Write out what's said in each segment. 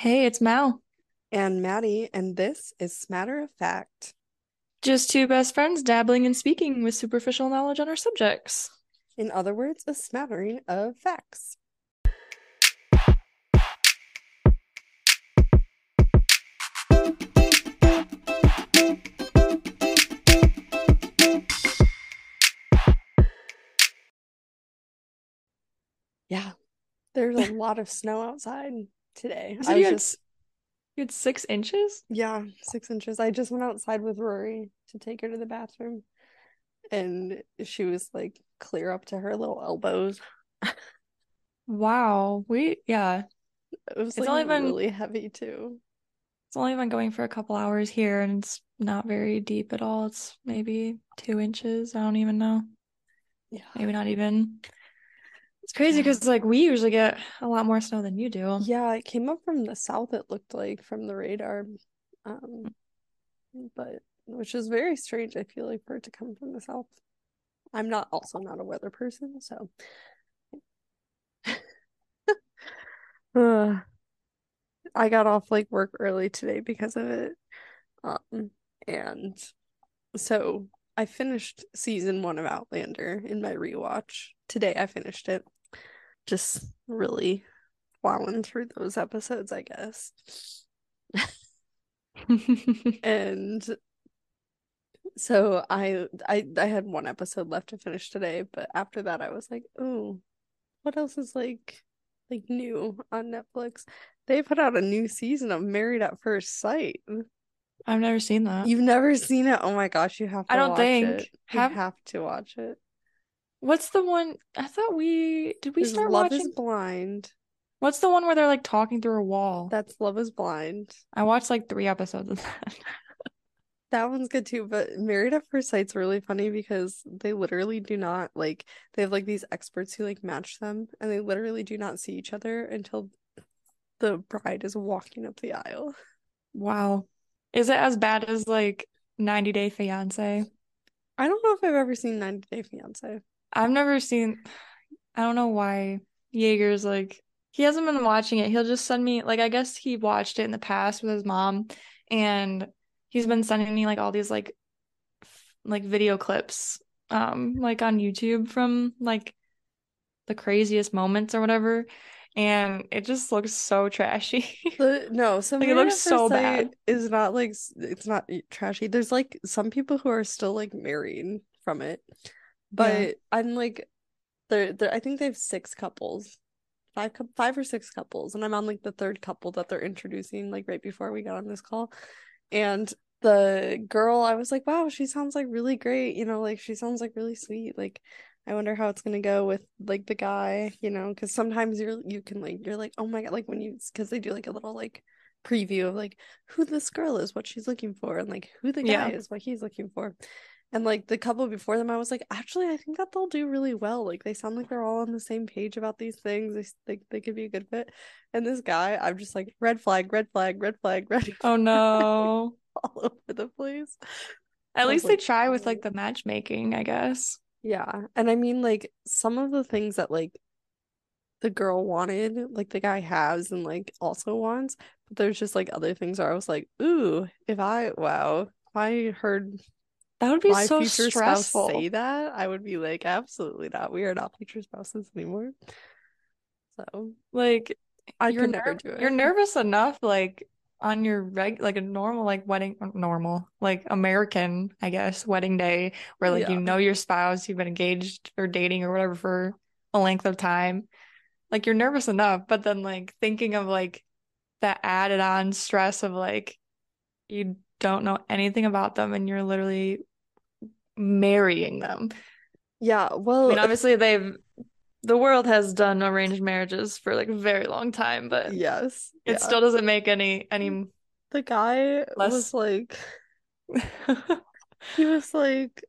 Hey, it's Mal. and Maddie, and this is Matter of Fact. Just two best friends dabbling and speaking with superficial knowledge on our subjects. In other words, a smattering of facts. Yeah, there's a lot of snow outside today. You I you had, just, you had six inches? yeah, six inches. I just went outside with Rory to take her to the bathroom, and she was like clear up to her little elbows. Wow. We, yeah, It was It's like only been- really heavy too. it's only been going for a couple hours here and it's not very deep at all. It's maybe two inches. I don't even know. Yeah. Maybe not even. It's crazy because like we usually get a lot more snow than you do. Yeah, it came up from the south, it looked like from the radar. Um, but which is very strange, I feel like, for it to come from the south. I'm not also not a weather person, so uh, I got off like work early today because of it. Um, and so I finished season one of Outlander in my rewatch. Today I finished it. Just really plowing through those episodes, I guess. And so I I I had one episode left to finish today, but after that I was like, "Ooh, what else is like like new on Netflix?" They put out a new season of Married at First Sight. I've never seen that. You've never seen it? Oh my gosh, you have to I don't think. Have- You have to watch it. What's the one? I thought we did we There's start Love watching? is Blind. What's the one where they're like talking through a wall? That's Love is Blind. I watched like three episodes of that. That one's good too, but Married at First Sight's really funny because they literally do not like they have like these experts who like match them and they literally do not see each other until the bride is walking up the aisle. Wow. Is it as bad as like 90 Day Fiance? I don't know if I've ever seen 90 Day Fiance. I've never seen, I don't know why Jaeger's like, he hasn't been watching it. He'll just send me, like, I guess he watched it in the past with his mom, and he's been sending me like all these like, f- like video clips, um, like on YouTube from like the craziest moments or whatever. And it just looks so trashy. No, so Like, it looks so bad. is not like it's not trashy. There's like some people who are still like married from it, but I'm like, they're, they're I think they have six couples, five five or six couples, and I'm on like the third couple that they're introducing like right before we got on this call, and the girl I was like, wow, she sounds like really great, you know, like she sounds like really sweet, like. I wonder how it's gonna go with like the guy, you know, because sometimes you're you can like you're like oh my god like when you because they do like a little like preview of like who this girl is, what she's looking for, and like who the guy Yeah. is, what he's looking for. And like the couple before them, I was like, actually, I think that they'll do really well. Like they sound like they're all on the same page about these things. They think they could be a good fit. And this guy, I'm just like red flag, red flag, red flag, red flag Oh no. all over the place. At least they try with like "Oh." the matchmaking, I guess. Yeah. And I mean like some of the things that like the girl wanted, like the guy has and like also wants, but there's just like other things where I was like, ooh, if I wow, if I heard That would be my so future spouse stressful. say that, I would be like, absolutely not. We are not future spouses anymore. So Like I you're never ner- do it. you're nervous enough like on your reg like a normal like wedding uh, normal like American I guess wedding day where like Yeah. you know your spouse you've been engaged or dating or whatever for a length of time like you're nervous enough but then like thinking of like that added on stress of like you don't know anything about them and you're literally marrying them Yeah, I well, mean obviously they've the world has done arranged marriages for like a very long time but yes. it yeah. still doesn't make any any mm, The guy Less- was like he was like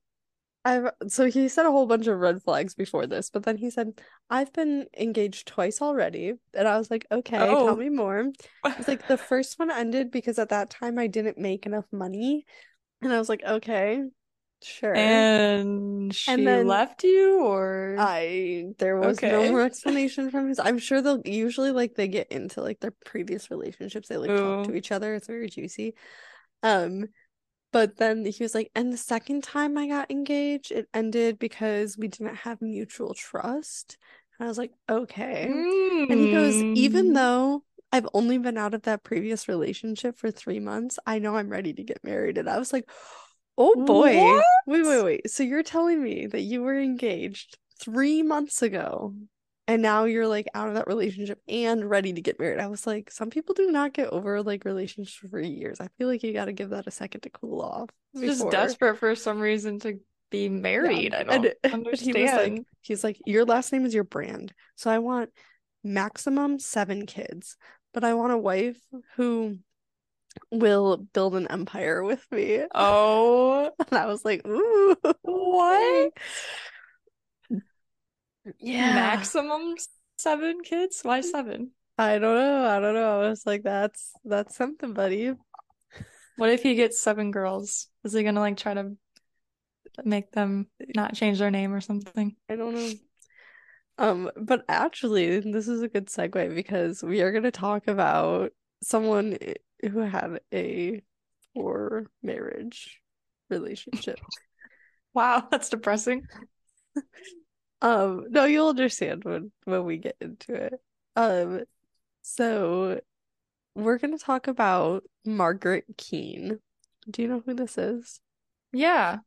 I've so he said a whole bunch of red flags before this, but then he said, I've been engaged twice already. And I was like, okay, Oh. tell me more. It's like the first one ended because at that time I didn't make enough money. And I was like, okay. Sure. And she And then- left you or I there was no more explanation from his. I'm sure they'll usually like they get into like their previous relationships. They like talk to each other. It's very juicy. Um, but then he was like, and the second time I got engaged, it ended because we didn't have mutual trust. And I was like, okay. And he goes, even Mm. though I've only been out of that previous relationship for three months, I know I'm ready to get married. And I was like, oh boy. What? Wait, wait, wait. So you're telling me that you were engaged three months ago and now you're like out of that relationship and ready to get married. I was like, some people do not get over like relationships for years. I feel like you got to give that a second to cool off. just desperate for some reason to be married. I don't and understand. He was like, he's like, your last name is your brand. So I want maximum seven kids, but I want a wife who will build an empire with me. oh, And I was like, ooh, what? Yeah. Maximum seven kids? Why seven? I don't know. I don't know. I was like, that's that's something, buddy. What if he gets seven girls? Is he gonna like try to make them not change their name or something? I don't know. Um, but actually, this is a good segue because we are going to talk about someone who had a poor marriage relationship. Wow, that's depressing. Um, no, you'll understand when when we get into it. Um, so we're going to talk about Margaret Keane. Do you know who this is? Yeah.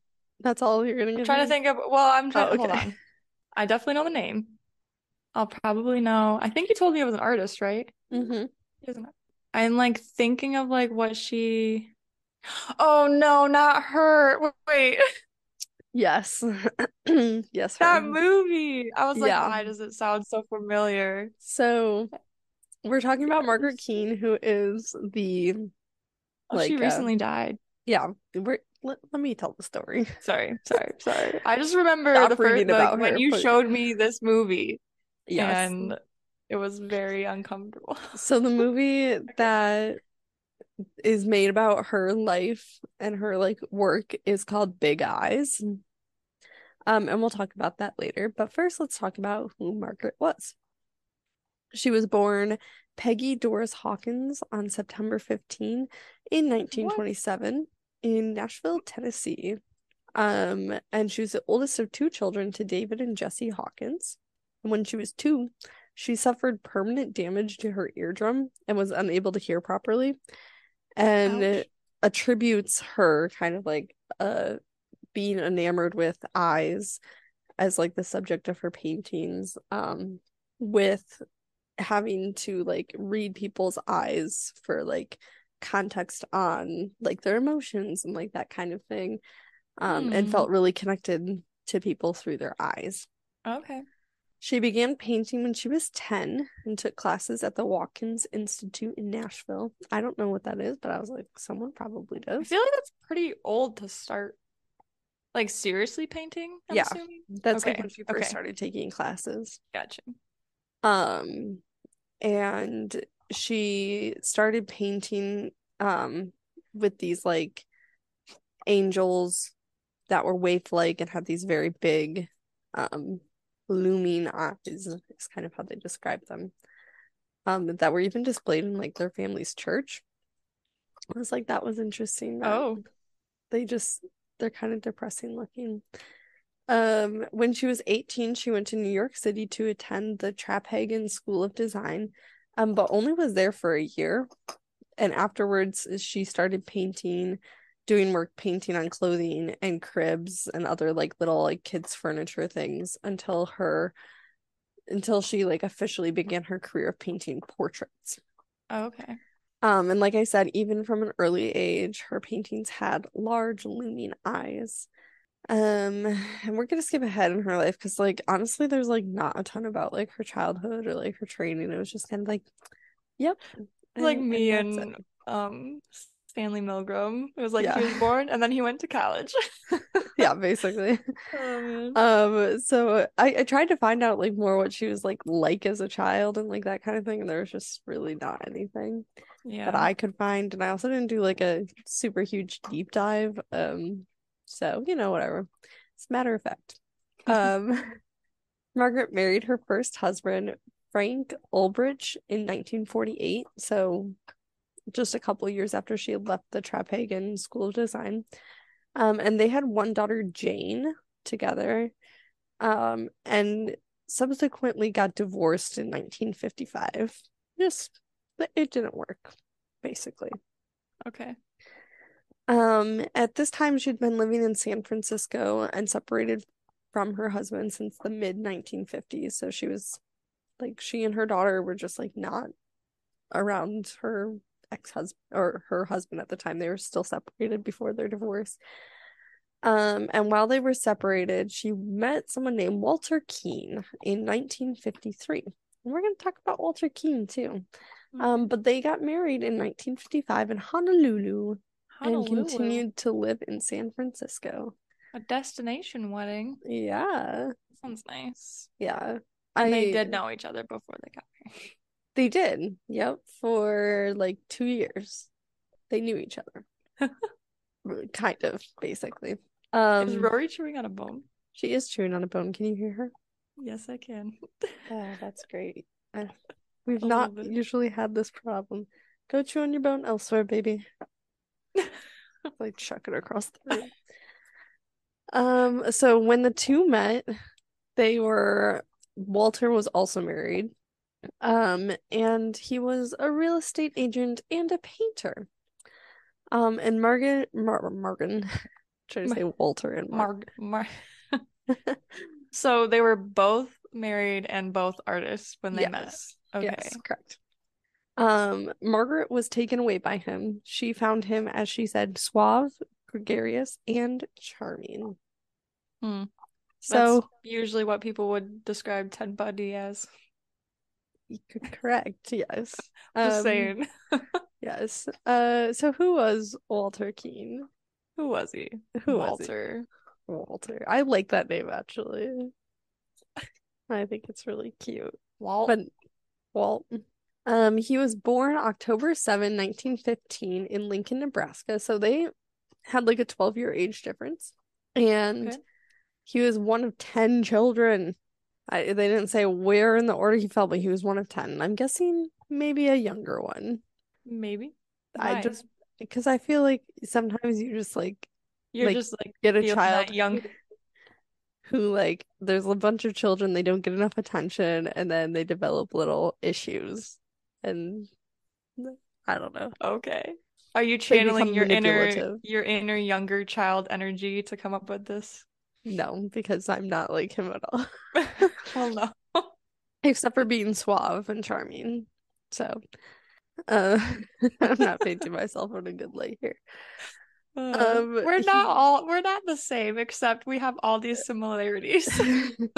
That's all you're going to I'm trying to think of well, I'm trying Oh, hold okay. on. I definitely know the name. I'll probably know. I think you told me it was an artist, right? Mm-hmm. He was an- I'm like thinking of like what she Oh no, not her. Wait. Yes. Yes, That her. movie. I was like, Yeah. why does it sound so familiar? So we're talking about Margaret Keane, who is the Oh, she Like, uh, recently died. yeah. We're let, let me tell the story. Sorry, sorry, sorry. I just remember Stop the first like when her, you showed me this movie Yes. and it was very uncomfortable. So the movie that is made about her life and her like work is called Big Eyes. Um, and we'll talk about that later. But first, let's talk about who Margaret was. She was born Peggy Doris Hawkins on September 15 in 1927 in Nashville, Tennessee. Um, and she was the oldest of two children to David and Jessie Hawkins. And when she was two, she suffered permanent damage to her eardrum and was unable to hear properly. And attributes her kind of like uh being enamored with eyes as like the subject of her paintings um with having to like read people's eyes for like context on like their emotions and like that kind of thing um and Hmm. felt really connected to people through their eyes Okay. She began painting when she was 10 and took classes at the Watkins Institute in Nashville. I don't know what that is, but I was like, someone probably does. I feel like that's pretty old to start like seriously painting, I'm Yeah. assuming. That's like okay, when she first okay. started taking classes. Gotcha. Um, and she started painting um with these like angels that were waif-like and had these very big um looming eyes is kind of how they describe them. Um, that were even displayed in like their family's church. I was like, that was interesting. that Oh. they just they're kind of depressing looking. Um, when she was 18, she went to New York City to attend the Traphagen School of Design, um, but only was there for a year. And afterwards, she started painting, doing work painting on clothing and cribs and other like little like kids furniture things until her until she like officially began her career of painting portraits. Okay. Um, and like I said, even from an early age, her paintings had large looming eyes. Um, and we're gonna skip ahead in her life because, like, honestly, there's like not a ton about like her childhood or like her training. It was just kind of like, yep, Like and- me and and um Stanley Milgram. It was like Yeah. he was born and then he went to college. yeah, basically. Oh. Um, so I, I tried to find out like more what she was like like as a child and like that kind of thing, and there was just really not anything. Yeah. that I could find, and I also didn't do like a super huge deep dive. Um, So, you know, whatever. It's matter of fact. Um, Margaret married her first husband, Frank Ulbrich, in 1948. So, just a couple years after she had left the Traphagen School of Design. Um, and they had one daughter, Jane, together. Um, and subsequently got divorced in 1955. Just it didn't work, basically. Okay. Um, at this time, she'd been living in San Francisco and separated from her husband since the mid 1950s. So she was like, she and her daughter were just like not around her ex husband or her husband at the time. They were still separated before their divorce. Um, and while they were separated, she met someone named Walter Keane in 1953. And we're going to talk about Walter Keane too. Um, but they got married in 1955 in Honolulu, Honolulu, and continued to live in San Francisco. A destination wedding. Yeah. Sounds nice. Yeah. And I, they did know each other before they got married. They did. Yep. For like two years. They knew each other. kind of, basically. Um Is Rory chewing on a bone? She is chewing on a bone. Can you hear her? Yes, I can. oh, that's great. We've a not usually had this problem. Go chew on your bone elsewhere, baby. like chuck it across the room. um, so when the two met, they were Walter was also married. Um, and he was a real estate agent and a painter. Um, and Morgan Mar- Morgan trying to say Walter and Marg Mar- so they were both married and both artists when they yes. met. Okay. Yes, correct. Um, Margaret was taken away by him. She found him, as she said, suave, gregarious, and charming. Hmm. So That's usually what people would describe Ted Bundy as. Correct. Yes. Just um, saying. yes. Uh. So who was Walter Keane? Who was he? Who Walter. Was he? Walter. I like that name actually. I think it's really cute. Walt. But Walt. Um, he was born October 7, 1915 in Lincoln, Nebraska. So they had like a 12 year age difference. And okay. he was one of 10 children. I, they didn't say where in the order he fell, but he was one of 10. I'm guessing maybe a younger one. Maybe. Why? I just because I feel like sometimes you just like you're like, just like get a child young who like there's a bunch of children they don't get enough attention and then they develop little issues and I don't know. Okay. Are you channeling your inner your inner younger child energy to come up with this? No, because I'm not like him at all. well, no. Except for being suave and charming. So, uh, I'm not painting myself in a good light here. Uh, um, we're not all we're not the same, except we have all these similarities.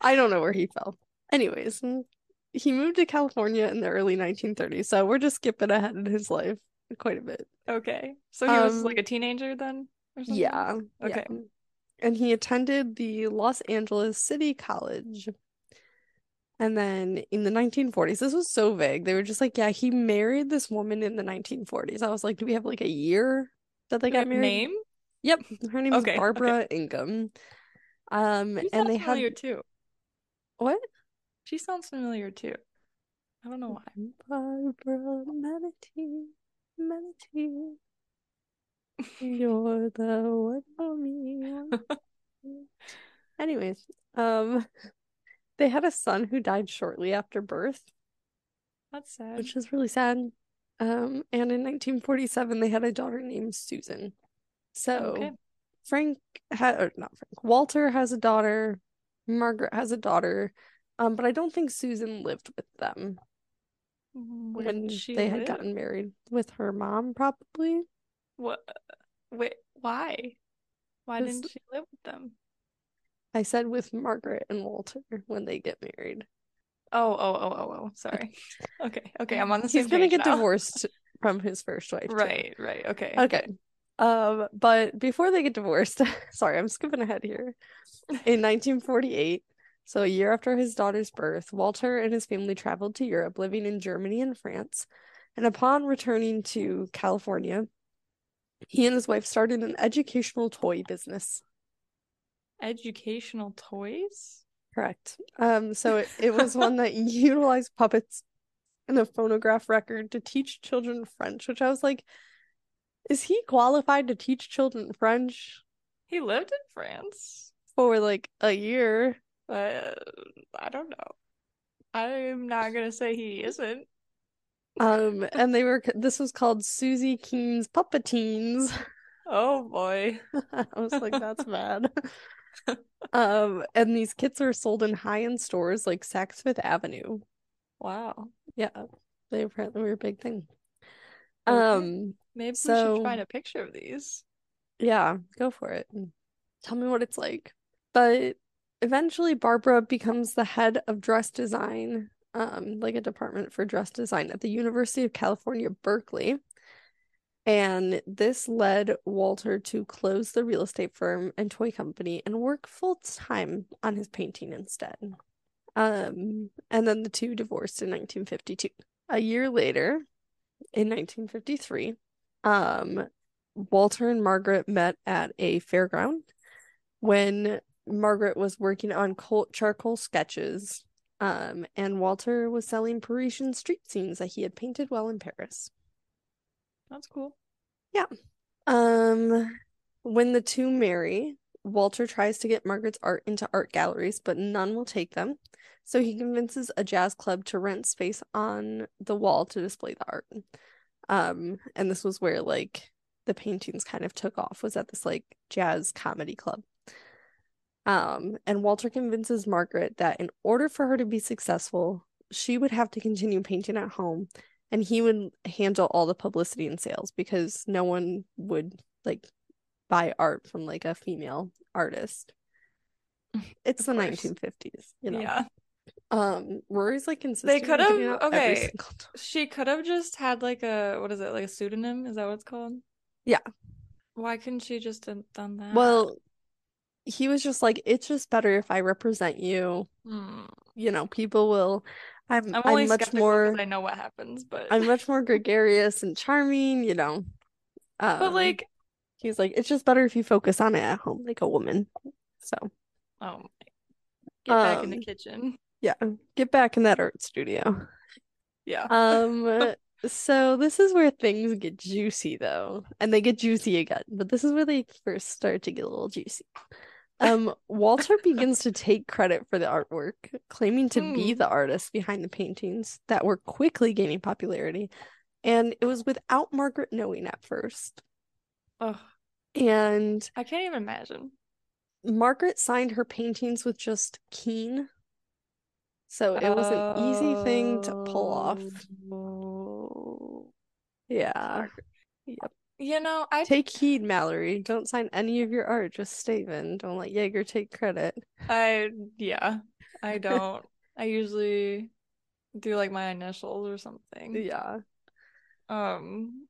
I don't know where he fell. Anyways, he moved to California in the early 1930s, so we're just skipping ahead in his life quite a bit. Okay, so he um, was like a teenager then. Yeah. Okay. Yeah. And he attended the Los Angeles City College. And then in the 1940s, this was so vague. They were just like, yeah, he married this woman in the 1940s. I was like, do we have like a year that they got married? Name? Yep, her name okay, is Barbara okay. Ingham. Um, and they had too. What? She sounds familiar too. I don't know why. Barbara Manatee, Manatee. You're the one for me. Anyways, um, they had a son who died shortly after birth. That's sad. Which is really sad. Um, and in 1947, they had a daughter named Susan. So okay. Frank had, or not Frank, Walter has a daughter. Margaret has a daughter. Um, but I don't think Susan lived with them when, when they live? had gotten married with her mom, probably. What? Wait, why? Why didn't she live with them? I said with Margaret and Walter when they get married. Oh, oh, oh, oh, oh. Sorry. Okay, okay. I'm on the same. Page. He's gonna get now. divorced from his first wife. Right, too. right. Okay. Okay. Um, but before they get divorced, sorry, I'm skipping ahead here. In 1948, so a year after his daughter's birth, Walter and his family traveled to Europe, living in Germany and France. And upon returning to California, He and his wife started an educational toy business. Educational toys? Correct. Um, so it, it was one that utilized puppets and a phonograph record to teach children French, which I was like, is he qualified to teach children French? He lived in France for like a year. Uh, I don't know. I'm not gonna say he isn't. Um, and they were this was called Susie Keane's Puppetines. Oh boy. I was like, that's bad. um, and these kits are sold in high-end stores like Saks Fifth Avenue. Wow. Yeah. They apparently were a big thing. Okay. Um maybe so, we should find a picture of these. Yeah, go for it. Tell me what it's like. But eventually Barbara becomes the head of dress design, um, like a department for dress design at the University of California, Berkeley. And this led Walter to close the real estate firm and toy company and work full time on his painting instead. Um, and then the two divorced in 1952. A year later, in 1953, um, Walter and Margaret met at a fairground when Margaret was working on charcoal sketches, um, and Walter was selling Parisian street scenes that he had painted while in Paris. That's cool. Yeah. Um, when the two marry, Walter tries to get Margaret's art into art galleries, but none will take them. So he convinces a jazz club to rent space on the wall to display the art. Um, and this was where like the paintings kind of took off was at this like jazz comedy club. Um, and Walter convinces Margaret that in order for her to be successful, she would have to continue painting at home and he would handle all the publicity and sales because no one would like buy art from like a female artist. It's of the course. 1950s, you know. Yeah. Um, Rory's like consistent. They could have okay. She could have just had like a what is it like a pseudonym? Is that what it's called? Yeah. Why couldn't she just have done that? Well, he was just like, it's just better if I represent you. Mm. You know, people will. I'm, I'm, I'm much more. I know what happens, but I'm much more gregarious and charming. You know. Um, but like, he's like, it's just better if you focus on it at home, like a woman. So. Oh. Get back um, in the um, kitchen. Yeah, get back in that art studio. Yeah. Um. so this is where things get juicy, though, and they get juicy again. But this is where they first start to get a little juicy. Um, Walter begins to take credit for the artwork, claiming to mm. be hmm. the artist behind the paintings that were quickly gaining popularity. And it was without Margaret knowing at first. Ugh. And I can't even imagine. Margaret signed her paintings with just Keane. So it was an easy thing to pull off. Oh. Yeah. Yep. You know, I take heed, Mallory. Don't sign any of your art, just statement. Don't let Jaeger take credit. I yeah, I don't. I usually do like my initials or something. Yeah. Um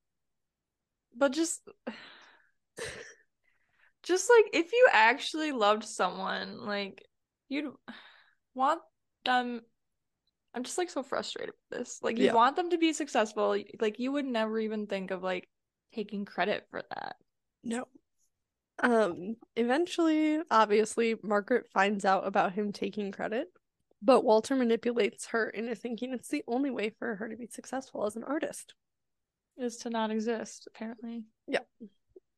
but just just like if you actually loved someone, like you'd want them I'm just like so frustrated with this. Like you yeah. want them to be successful. Like you would never even think of like taking credit for that. No. Um, eventually, obviously, Margaret finds out about him taking credit, but Walter manipulates her into thinking it's the only way for her to be successful as an artist. Is to not exist, apparently. Yeah.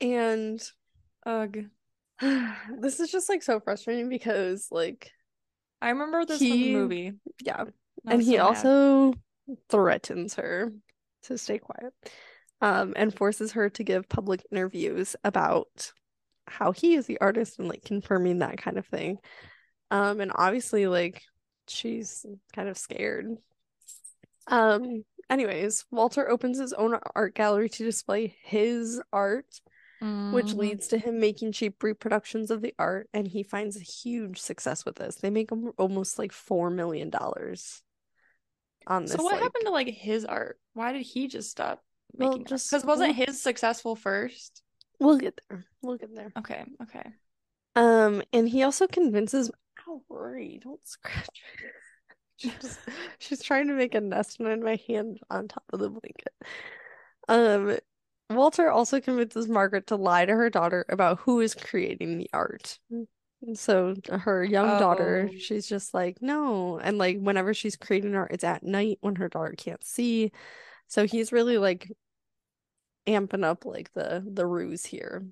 And ugh. this is just like so frustrating because like I remember this he, from the movie. Yeah. And he so also threatens her to stay quiet um, and forces her to give public interviews about how he is the artist and like confirming that kind of thing. Um, and obviously, like, she's kind of scared. Um, anyways, Walter opens his own art gallery to display his art, mm-hmm. which leads to him making cheap reproductions of the art, and he finds a huge success with this. They make him almost like four million dollars on this. So what like... happened to like his art? Why did he just stop well, just because wasn't his successful first? We'll get there. We'll get there. Okay. Okay. Um, and he also convinces. Ow, Rory, don't scratch. she's, she's trying to make a nest in my hand on top of the blanket. Um, Walter also convinces Margaret to lie to her daughter about who is creating the art. And so her young oh. daughter, she's just like, no. And like whenever she's creating art, it's at night when her daughter can't see. So he's really like amping up like the the ruse here.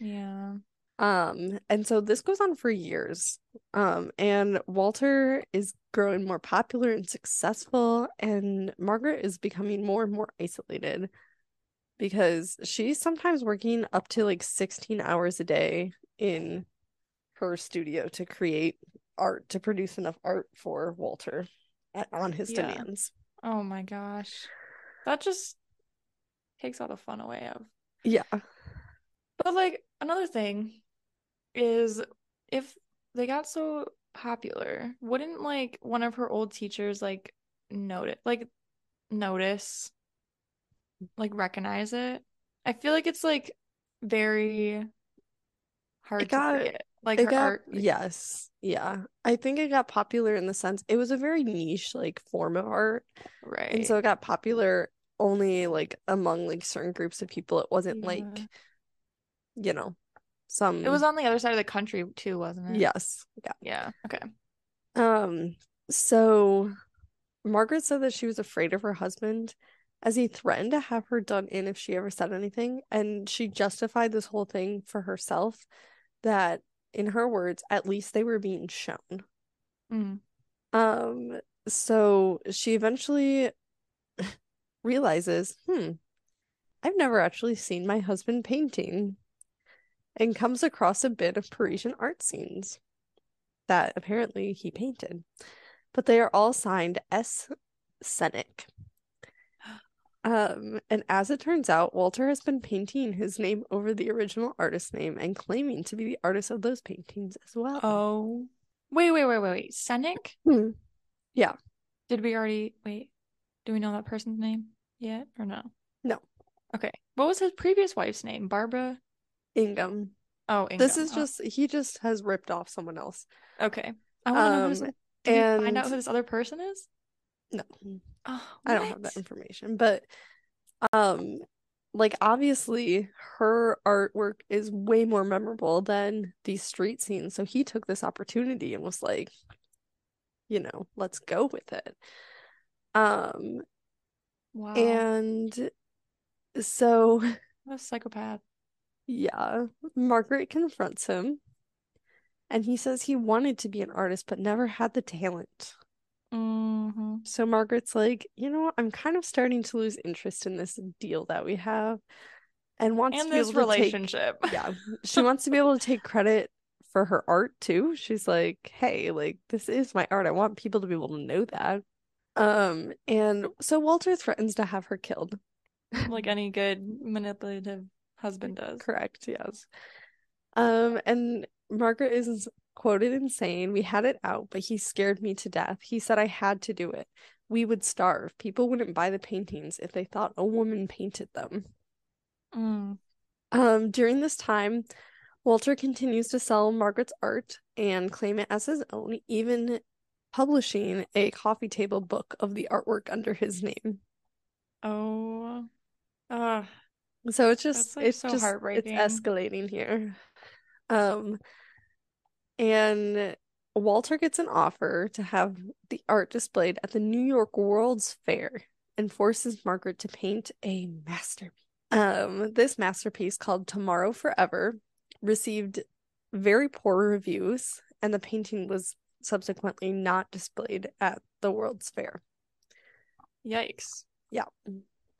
Yeah. Um, and so this goes on for years. Um, and Walter is growing more popular and successful, and Margaret is becoming more and more isolated because she's sometimes working up to like 16 hours a day in her studio to create art to produce enough art for Walter at, on his yeah. demands. Oh my gosh. That just takes all the fun away of. Yeah. But like another thing is if they got so popular, wouldn't like one of her old teachers like notice like notice like recognize it? I feel like it's like very hard it got, to forget. Like it got, art, like... yes, yeah. I think it got popular in the sense it was a very niche like form of art, right? And so it got popular only like among like certain groups of people. It wasn't yeah. like, you know, some. It was on the other side of the country too, wasn't it? Yes. Yeah. Yeah. Okay. Um. So, Margaret said that she was afraid of her husband as he threatened to have her done in if she ever said anything. And she justified this whole thing for herself that in her words, at least they were being shown. Mm. Um, so she eventually realizes, hmm, I've never actually seen my husband painting, and comes across a bit of Parisian art scenes that apparently he painted. But they are all signed S. Senek. Um, and as it turns out, Walter has been painting his name over the original artist's name and claiming to be the artist of those paintings as well. Oh, wait, wait, wait, wait, wait. Senek? Hmm. Yeah. Did we already wait? Do we know that person's name yet or no? No. Okay. What was his previous wife's name? Barbara Ingham. Oh, Ingham. This is oh. just he just has ripped off someone else. Okay. I want to um, know who's. Did and... find out who this other person is? No. Oh, I don't have that information, but um like obviously her artwork is way more memorable than these street scenes. So he took this opportunity and was like, you know, let's go with it. Um wow. And so what a psychopath. Yeah. Margaret confronts him and he says he wanted to be an artist but never had the talent. Mm-hmm. So Margaret's like, you know? I'm kind of starting to lose interest in this deal that we have, and wants and to this relationship. Take, yeah, she wants to be able to take credit for her art too. She's like, hey, like this is my art. I want people to be able to know that. Um, and so Walter threatens to have her killed, like any good manipulative husband does. Correct. Yes. Um, and Margaret is quoted in saying, We had it out, but he scared me to death. He said I had to do it. We would starve. People wouldn't buy the paintings if they thought a woman painted them. Mm. Um, during this time, Walter continues to sell Margaret's art and claim it as his own, even publishing a coffee table book of the artwork under his name. Oh, uh, so it's just like it's so just it's escalating here. Um, and Walter gets an offer to have the art displayed at the New York World's Fair and forces Margaret to paint a masterpiece. Um, this masterpiece called Tomorrow Forever received very poor reviews, and the painting was subsequently not displayed at the World's Fair. Yikes. Yeah.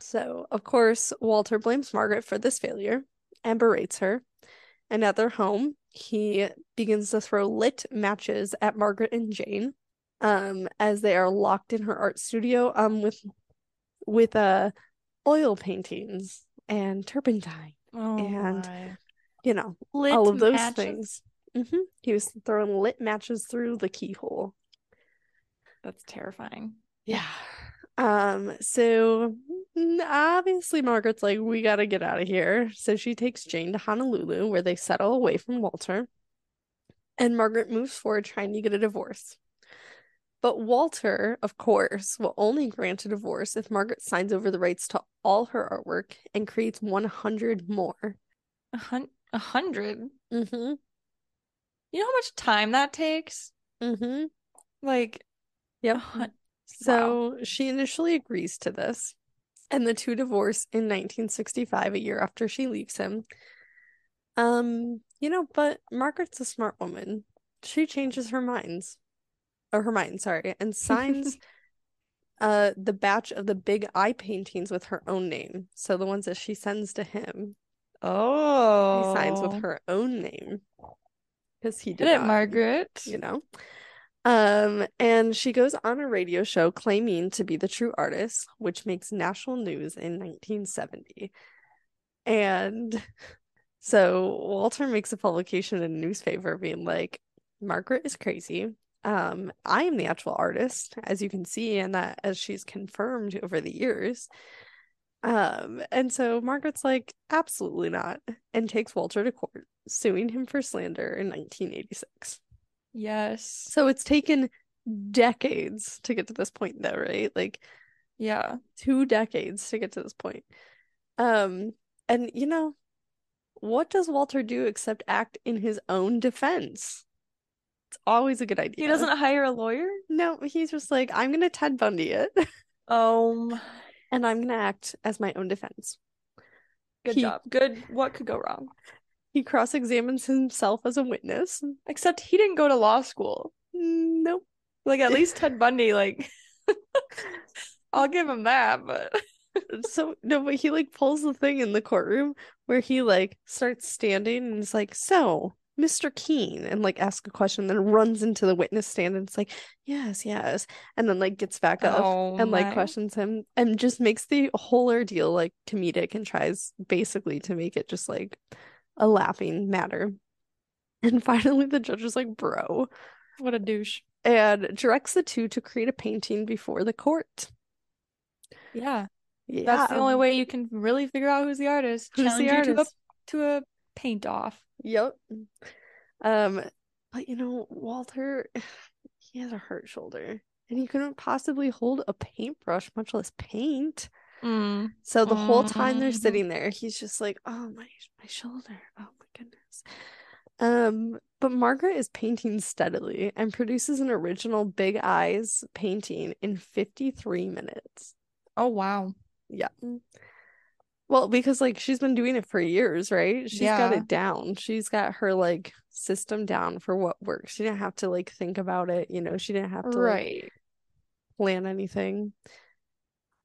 So, of course, Walter blames Margaret for this failure and berates her. And at their home, he begins to throw lit matches at Margaret and Jane um, as they are locked in her art studio um, with with uh, oil paintings and turpentine oh and my. you know lit all of those matches? things. Mm-hmm. He was throwing lit matches through the keyhole. That's terrifying. Yeah. Um, so obviously Margaret's like, we gotta get out of here. So she takes Jane to Honolulu, where they settle away from Walter. And Margaret moves forward trying to get a divorce. But Walter, of course, will only grant a divorce if Margaret signs over the rights to all her artwork and creates 100 more. A, hun- a hundred? Mm-hmm. You know how much time that takes? Mm-hmm. Like, Yep. hun- So she initially agrees to this, and the two divorce in 1965, a year after she leaves him. Um, you know, but Margaret's a smart woman. She changes her minds, or her mind, sorry, and signs uh the batch of the big eye paintings with her own name. So the ones that she sends to him, oh. he signs with her own name because he did it, Margaret. you know. Um, and she goes on a radio show claiming to be the true artist, which makes national news in 1970. And so Walter makes a publication in a newspaper being like, Margaret is crazy. Um, I am the actual artist, as you can see, and that as she's confirmed over the years. Um, and so Margaret's like, absolutely not, and takes Walter to court, suing him for slander in 1986. Yes. So it's taken decades to get to this point, though, right? Like Yeah. two decades to get to this point. Um, and you know, what does Walter do except act in his own defense? It's always a good idea. He doesn't hire a lawyer? No, he's just like, I'm gonna Ted Bundy it, Um, and I'm gonna act as my own defense. good He- job. Good. What could go wrong? He cross-examines himself as a witness. Except he didn't go to law school. Nope. Like at least Ted Bundy, like I'll give him that, but so no, but he like pulls the thing in the courtroom where he like starts standing and is like, "So, Mr. Keane," and like asks a question, then runs into the witness stand and it's like, "Yes, yes," and then like gets back up oh and like my. questions him and just makes the whole ordeal like comedic and tries basically to make it just like a laughing matter. And finally, the judge is like, "Bro," What a douche. and directs the two to create a painting before the court. Yeah. Yeah, That's the only way you can really figure out who's the artist. Who's Challenge the you to a to a paint off. Yep. Um, but you know, Walter, he has a hurt shoulder and he couldn't possibly hold a paintbrush, much less paint. Mm. So the whole time they're Mhm. sitting there, he's just like, "Oh my, my shoulder. Oh my goodness." Um, but Margaret is painting steadily and produces an original Big Eyes painting in 53 minutes. Oh wow. Yeah. Well, because like she's been doing it for years, right? She's got it down. She's got her like system down for what works. She didn't have to like think about it, you know, she didn't have to like Right. plan anything.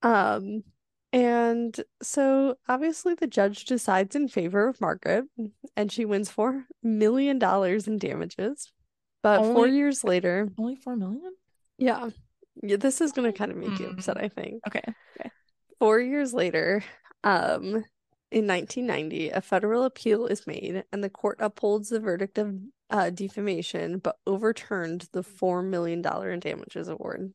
Um, and so obviously the judge decides in favor of Margaret and she wins four million dollars in damages. But four years later, Only four million? yeah, yeah, this is gonna kind of make you Mm. upset, I think. Okay. Four years later, um, in 1990, a federal appeal is made, and the court upholds the verdict of uh, defamation, but overturned the $4 million in damages award.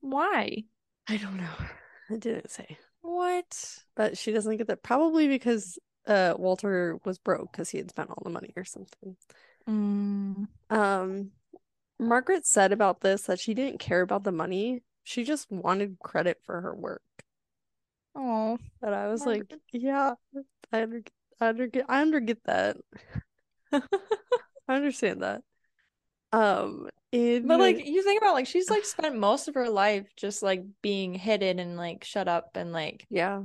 Why? I don't know. I didn't say. What? But she doesn't get that. Probably because uh, Walter was broke because he had spent all the money or something. Mm. Um, Margaret said about this that she didn't care about the money. She just wanted credit for her work. Oh. But I was like, yeah, I under, I under, I under get that. I understand that. Um, But like you think about like she's like spent most of her life just like being hidden and like shut up and like yeah,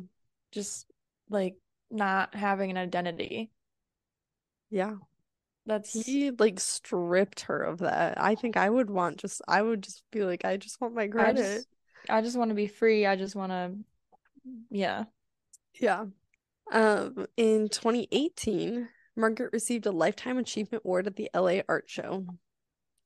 just like not having an identity. yeah. That's He like stripped her of that. I think I would want just, I would just be like, I just want my I credit. just I just want to be free. I just want to yeah. Yeah. Um, in 2018, Margaret received a Lifetime Achievement Award at the LA Art Show.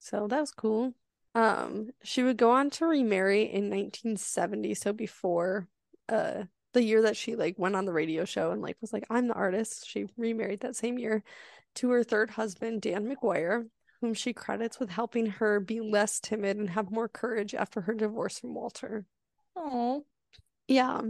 So that was cool. Um, she would go on to remarry in 1970, so before uh the year that she like went on the radio show and like was like, I'm the artist. She remarried that same year to her third husband, Dan McGuire, whom she credits with helping her be less timid and have more courage after her divorce from Walter. Oh. Yeah.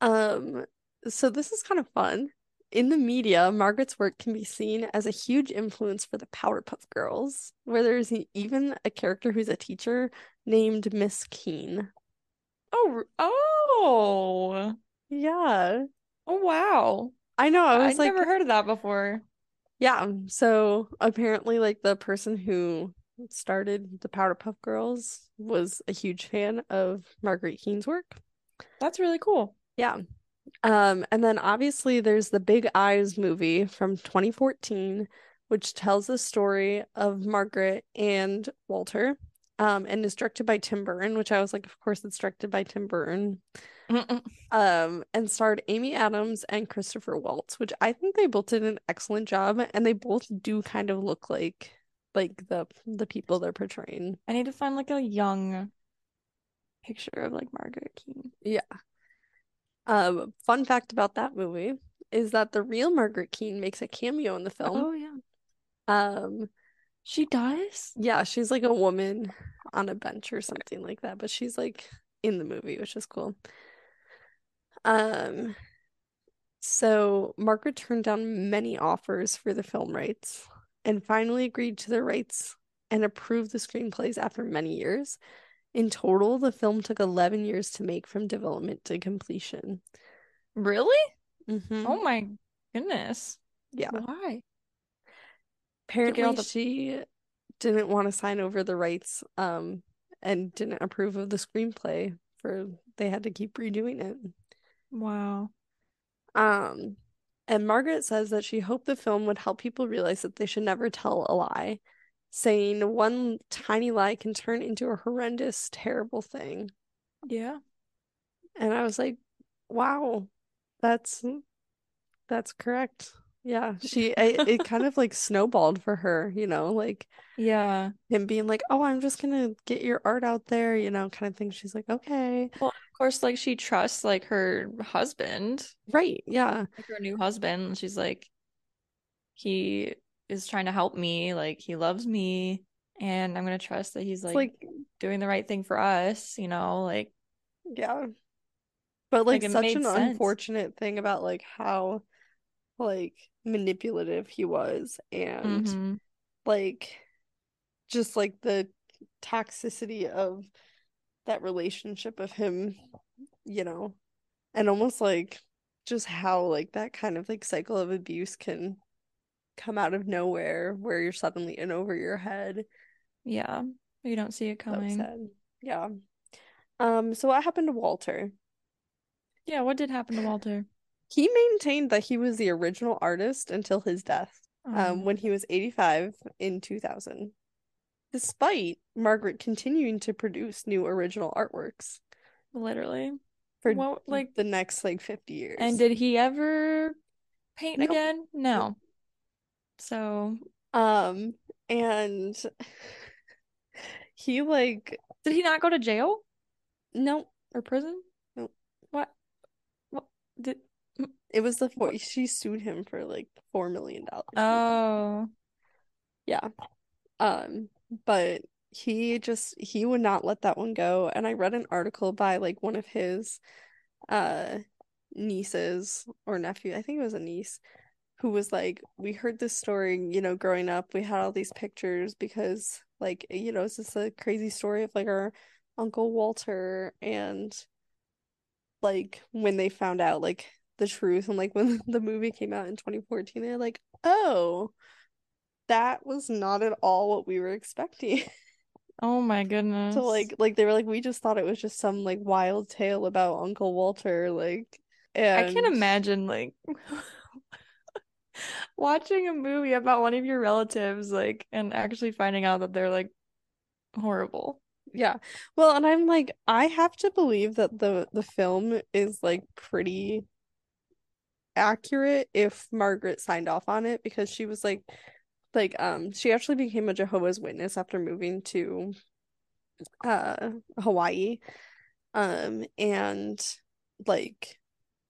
Um, so this is kind of fun. In the media, Margaret's work can be seen as a huge influence for the Powerpuff Girls, where there's even a character who's a teacher named Miss Keane. Oh, oh, yeah. Oh, wow. I know. I was I'd like, never heard of that before. Yeah. So apparently, like the person who started the Powerpuff Girls was a huge fan of Margaret Keane's work. That's really cool. Yeah. Um, and then obviously there's the Big Eyes movie from 2014, which tells the story of Margaret and Walter, um, and is directed by Tim Burton, which I was like, of course it's directed by Tim Burton. Um, and starred Amy Adams and Christopher Waltz, which I think they both did an excellent job, and they both do kind of look like like the the people they're portraying. I need to find like a young picture of like Margaret Keane. Yeah. Um, fun fact about that movie is that the real Margaret Keane makes a cameo in the film. Oh yeah. Um, she does? Yeah, she's like a woman on a bench or something like that, but she's like in the movie, which is cool. Um, so Margaret turned down many offers for the film rights and finally agreed to the rights and approved the screenplays after many years. In total, the film took 11 years to make from development to completion. Really? Mm-hmm. Oh my goodness. Yeah. Why? Apparently, the... she didn't want to sign over the rights um, and didn't approve of the screenplay for they had to keep redoing it. Wow. Um, and Margaret says that she hoped the film would help people realize that they should never tell a lie, saying one tiny lie can turn into a horrendous, terrible thing. Yeah. And I was like, wow, that's hmm. that's correct. Yeah, she it, it kind of like snowballed for her, you know, like yeah, him being like, "Oh, I'm just gonna get your art out there," you know, kind of thing. She's like, "Okay." Well, of course, like she trusts like her husband, right? Yeah, like her new husband. She's like, he is trying to help me, like he loves me, and I'm gonna trust that he's like, like doing the right thing for us, you know, like yeah. But like, like such an sense. unfortunate thing about like how like manipulative he was and mm-hmm. like just like the toxicity of that relationship of him you know and almost like just how like that kind of like cycle of abuse can come out of nowhere where you're suddenly in over your head yeah you don't see it coming yeah um so what happened to walter yeah what did happen to walter he maintained that he was the original artist until his death um, when he was 85 in 2000, despite Margaret continuing to produce new original artworks. Literally. For what, like the next like 50 years. And did he ever paint nope. again? No. So, um, and he like did he not go to jail? No. Or prison? No. What? What did it was the four. She sued him for like four million dollars. Oh, yeah. Um, but he just he would not let that one go. And I read an article by like one of his uh nieces or nephew. I think it was a niece who was like, we heard this story, you know, growing up. We had all these pictures because like you know, it's just a crazy story of like our uncle Walter and like when they found out like the truth and like when the movie came out in 2014 they're like oh that was not at all what we were expecting oh my goodness so like like they were like we just thought it was just some like wild tale about uncle walter like and... i can't imagine like watching a movie about one of your relatives like and actually finding out that they're like horrible. Yeah. Well and i'm like i have to believe that the the film is like pretty accurate if Margaret signed off on it because she was like like um she actually became a Jehovah's Witness after moving to uh Hawaii. Um and like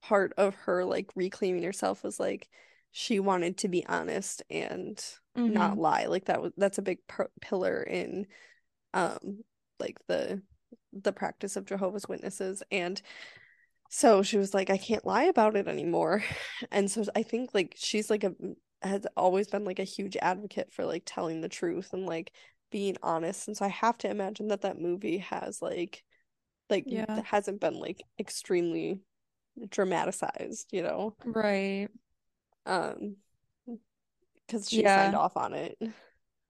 part of her like reclaiming herself was like she wanted to be honest and mm-hmm. not lie like that was that's a big pillar in um like the the practice of Jehovah's Witnesses and so she was like, I can't lie about it anymore. And so I think like she's like a has always been like a huge advocate for like telling the truth and like being honest. And so I have to imagine that that movie has like like Yeah. hasn't been like extremely dramatized, you know. Right. Um because she signed off on it.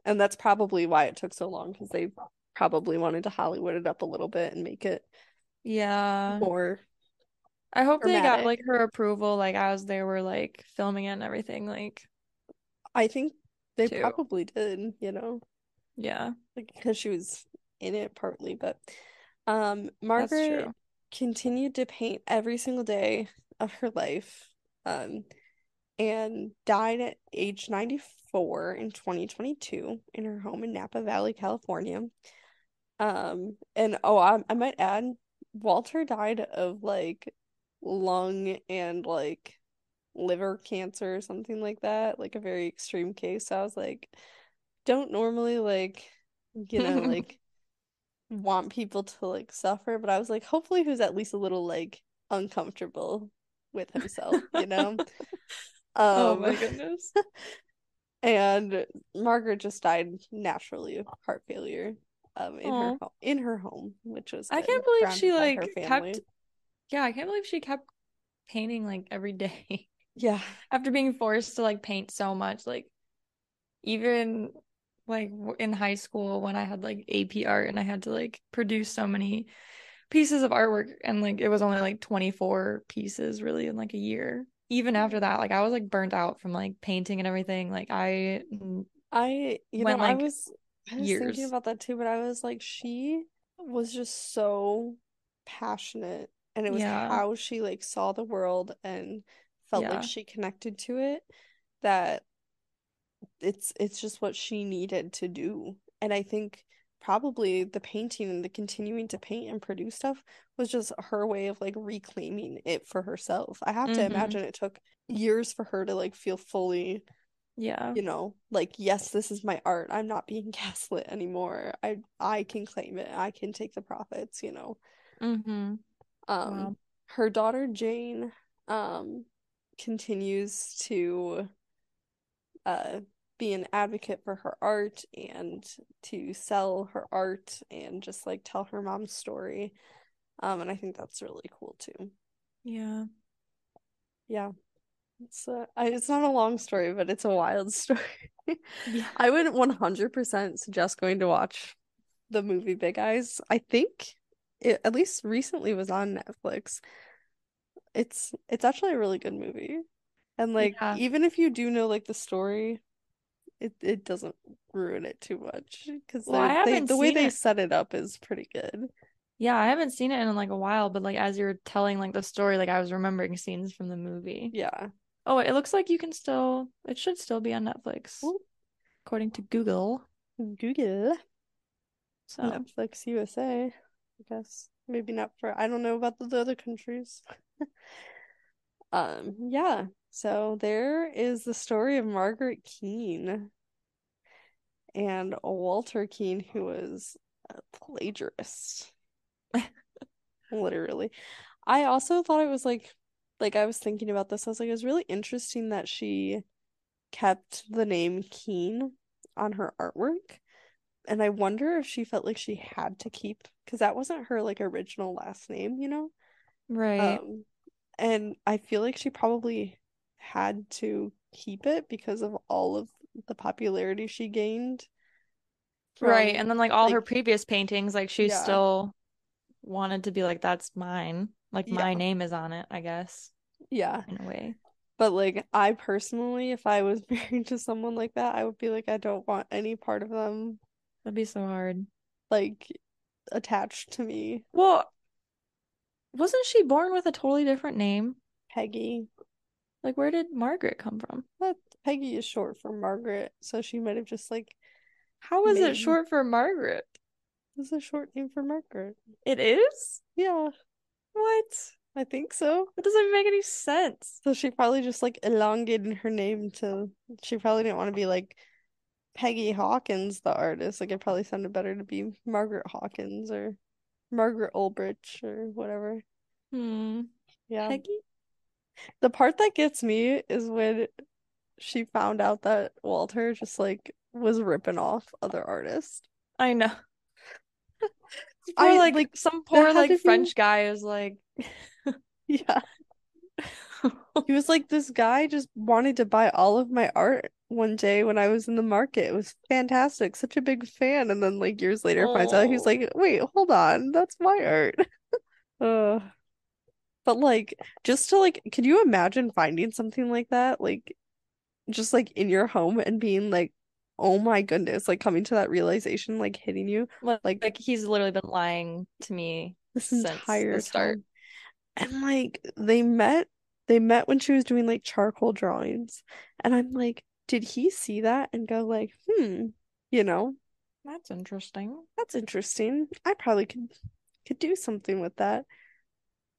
And that's probably why it took so long because they probably wanted to Hollywood it up a little bit and make it Yeah. more I hope they got like her approval like as they were like filming it and everything like I think they too. probably did, you know, Yeah. like because she was in it partly, but um Margaret continued to paint every single day of her life. Um and died at age 94 in 2022 in her home in Napa Valley, California. Um, and oh, I, I might add, Walter died of like lung and like liver cancer or something like that, like a very extreme case. So I was like, don't normally like, you know, like want people to like suffer, but I was like, hopefully who's at least a little like uncomfortable with himself, you know? Oh Um, my goodness. and Margaret just died naturally of heart failure, um, in her Oh, home, in her home, which was I can't believe she her like kept yeah, I can't believe she kept painting like every day Yeah, after being forced to like paint so much like even like in high school when I had like AP art and I had to like produce so many pieces of artwork and like it was only like 24 pieces really in like a year. Even after that, like I was like burnt out from like painting and everything. Like I I, you know, went I was, I was thinking about that too, but I was like, she was just so passionate, and it was Yeah. how she like saw the world and felt like she connected to it that it's it's just what she needed to do. And I think probably the painting and the continuing to paint and produce stuff was just her way of like reclaiming it for herself. I have to Mm-hmm. imagine it took years for her to like feel fully, Yeah. you know, like yes, this is my art. I'm not being gaslit anymore. I I can claim it. I can take the profits, you know. Mm-hmm. Um Wow. her daughter Jane um continues to uh be an advocate for her art and to sell her art and just like tell her mom's story. Um, and I think that's really cool too. Yeah. Yeah, it's I, it's not a long story, but it's a wild story. Yeah. I would 100% suggest going to watch the movie Big Eyes. I think it at least recently was on Netflix. It's it's actually a really good movie. And like Yeah. even if you do know like the story, it it doesn't ruin it too much because Well, I they they haven't the way they it. set it up is pretty good. Yeah, I haven't seen it in like a while, but like as you were telling like the story, like I was remembering scenes from the movie. Yeah. Oh, it looks like you can still, it should still be on Netflix, Well, according to Google. Google So, Netflix USA, I guess. Maybe not for I don't know about the, the other countries. Um, yeah. So there is the story of Margaret Keane and Walter Keane, who was a plagiarist, literally. I also thought it was like like I was thinking about this. I was like, it was really interesting that she kept the name Keane on her artwork. And I wonder if she felt like she had to keep because that wasn't her like original last name, you know? right. Um, and I feel like she probably had to keep it because of all of the popularity she gained Right. And then like all her previous paintings, like she yeah, still wanted to be like, that's mine. Like my yeah, name is on it, I guess, yeah. in a way. But like I personally, if I was married to someone like that, I would be like, I don't want any part of them That'd be so hard. like attached to me. Well, wasn't she born with a totally different name? Peggy. Like, where did Margaret come from? But Peggy is short for Margaret, so she might have just like How is it short for Margaret? is a short name for Margaret. It is? Yeah, What? I think so. That doesn't make any sense. So she probably just like elongated her name to she probably didn't want to be like Peggy Hawkins, the artist. Like it probably sounded better to be Margaret Hawkins or Margaret Ulbrich or whatever. Hmm. Yeah. Peggy? The part that gets me is when she found out that Walter just like was ripping off other artists. I know. I, like, like, some poor like French guy is like Yeah. He was like, this guy just wanted to buy all of my art one day when I was in the market. It was fantastic, such a big fan. And then like years later finds out he's Oh. like, wait, hold on, that's my art. uh, but like just to like, can you imagine finding something like that? Like just like in your home and being like, oh my goodness, like coming to that realization, like hitting you like, Like- he's literally been lying to me this since entire the start. time. And like they met they met when she was doing like charcoal drawings. And I'm like, did he see that and go like, hmm, you know, That's interesting. that's interesting. I probably could could do something with that.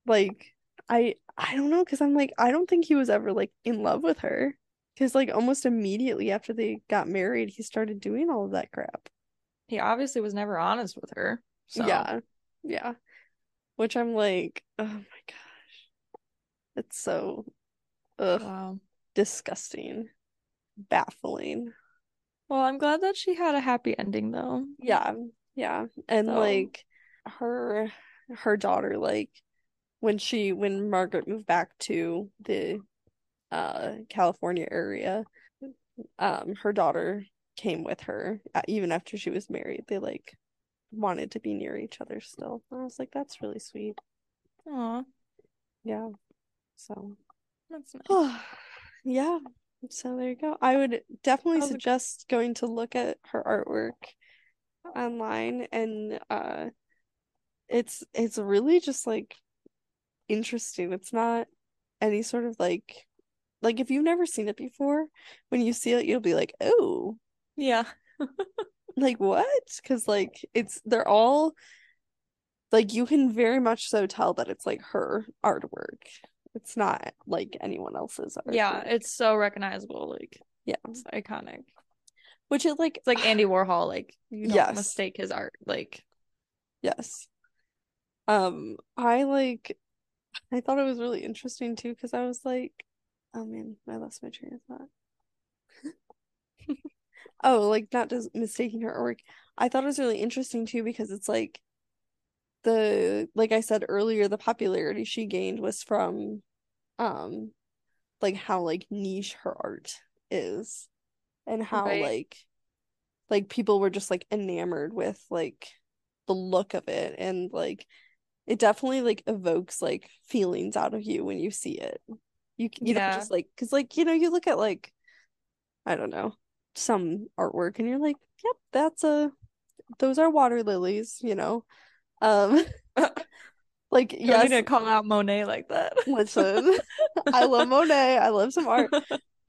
Like I I don't know because I'm like I don't think he was ever like in love with her. Because like almost immediately after they got married, he started doing all of that crap. He obviously was never honest with her. So Yeah. Yeah. Which I'm like, oh my gosh. It's so ugh, wow. disgusting. Baffling. Well, I'm glad that she had a happy ending though. Yeah. Yeah. And So- like her her daughter, like when she when Margaret moved back to the uh California area, um her daughter came with her uh, even after she was married. They like wanted to be near each other still. I was like, that's really sweet. Aw, Yeah. So that's nice. yeah. So there you go. I would definitely a- suggest going to look at her artwork online and uh it's it's really just like interesting. It's not any sort of like like if you've never seen it before, when you see it you'll be like, "Oh, Yeah. like what?" Because like it's they're all like you can very much so tell that it's like her artwork. It's not like anyone else's artwork. Yeah, it's so recognizable. Like, Yeah. it's iconic. Which is like It's like Andy Warhol. Like, you don't Yes. mistake his art. Like, Yes. Um, I like I thought it was really interesting too because I was like, oh man, I lost my train of thought. Oh, like not just mistaking her artwork. I thought it was really interesting too because it's like the like I said earlier, the popularity she gained was from um like how like niche her art is and how Right. like like people were just like enamored with like the look of it and like it definitely like evokes like feelings out of you when you see it. You you don't Yeah. just like because like you know you look at like I don't know some artwork and you're like yep that's a those are water lilies you know um like don't yes need to call out Monet like that. listen I love Monet I love some art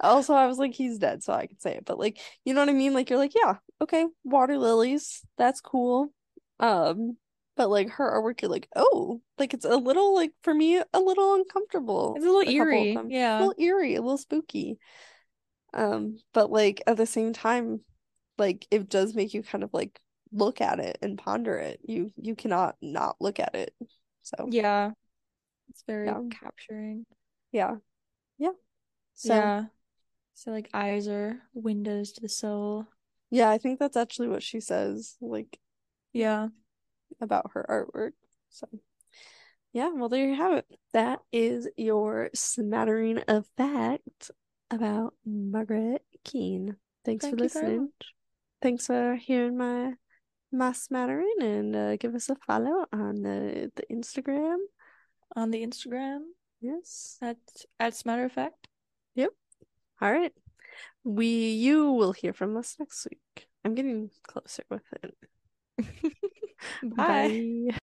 also I was like he's dead so I can say it but like you know what I mean like you're like yeah okay water lilies that's cool um but like her artwork you're like oh like it's a little like for me a little uncomfortable It's a little of eerie. Yeah. a little eerie a little spooky um but like at the same time like it does make you kind of like look at it and ponder it you you cannot not look at it so Yeah. It's very Yeah. capturing. yeah yeah so Yeah. So like eyes are windows to the soul. yeah I think that's actually what she says like Yeah. About her artwork. So, yeah, well, there you have it. That is your smattering of fact about Margaret Keane. Thanks for Thank very listening. Thanks for hearing my my smattering, and uh, give us a follow on the the Instagram. On the Instagram Yes. at at matter of fact. Yep. All right. We you will hear from us next week. I'm getting closer with it. Bye. Bye.